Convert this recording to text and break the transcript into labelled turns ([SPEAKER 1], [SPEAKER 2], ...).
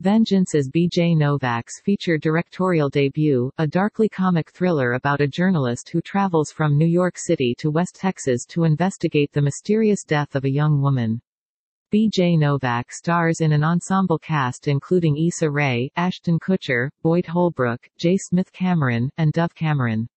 [SPEAKER 1] Vengeance is B.J. Novak's feature directorial debut, a darkly comic thriller about a journalist who travels from New York City to West Texas to investigate the mysterious death of a young woman. B.J. Novak stars in an ensemble cast including Issa Rae, Ashton Kutcher, Boyd Holbrook, J. Smith Cameron, and Dove Cameron.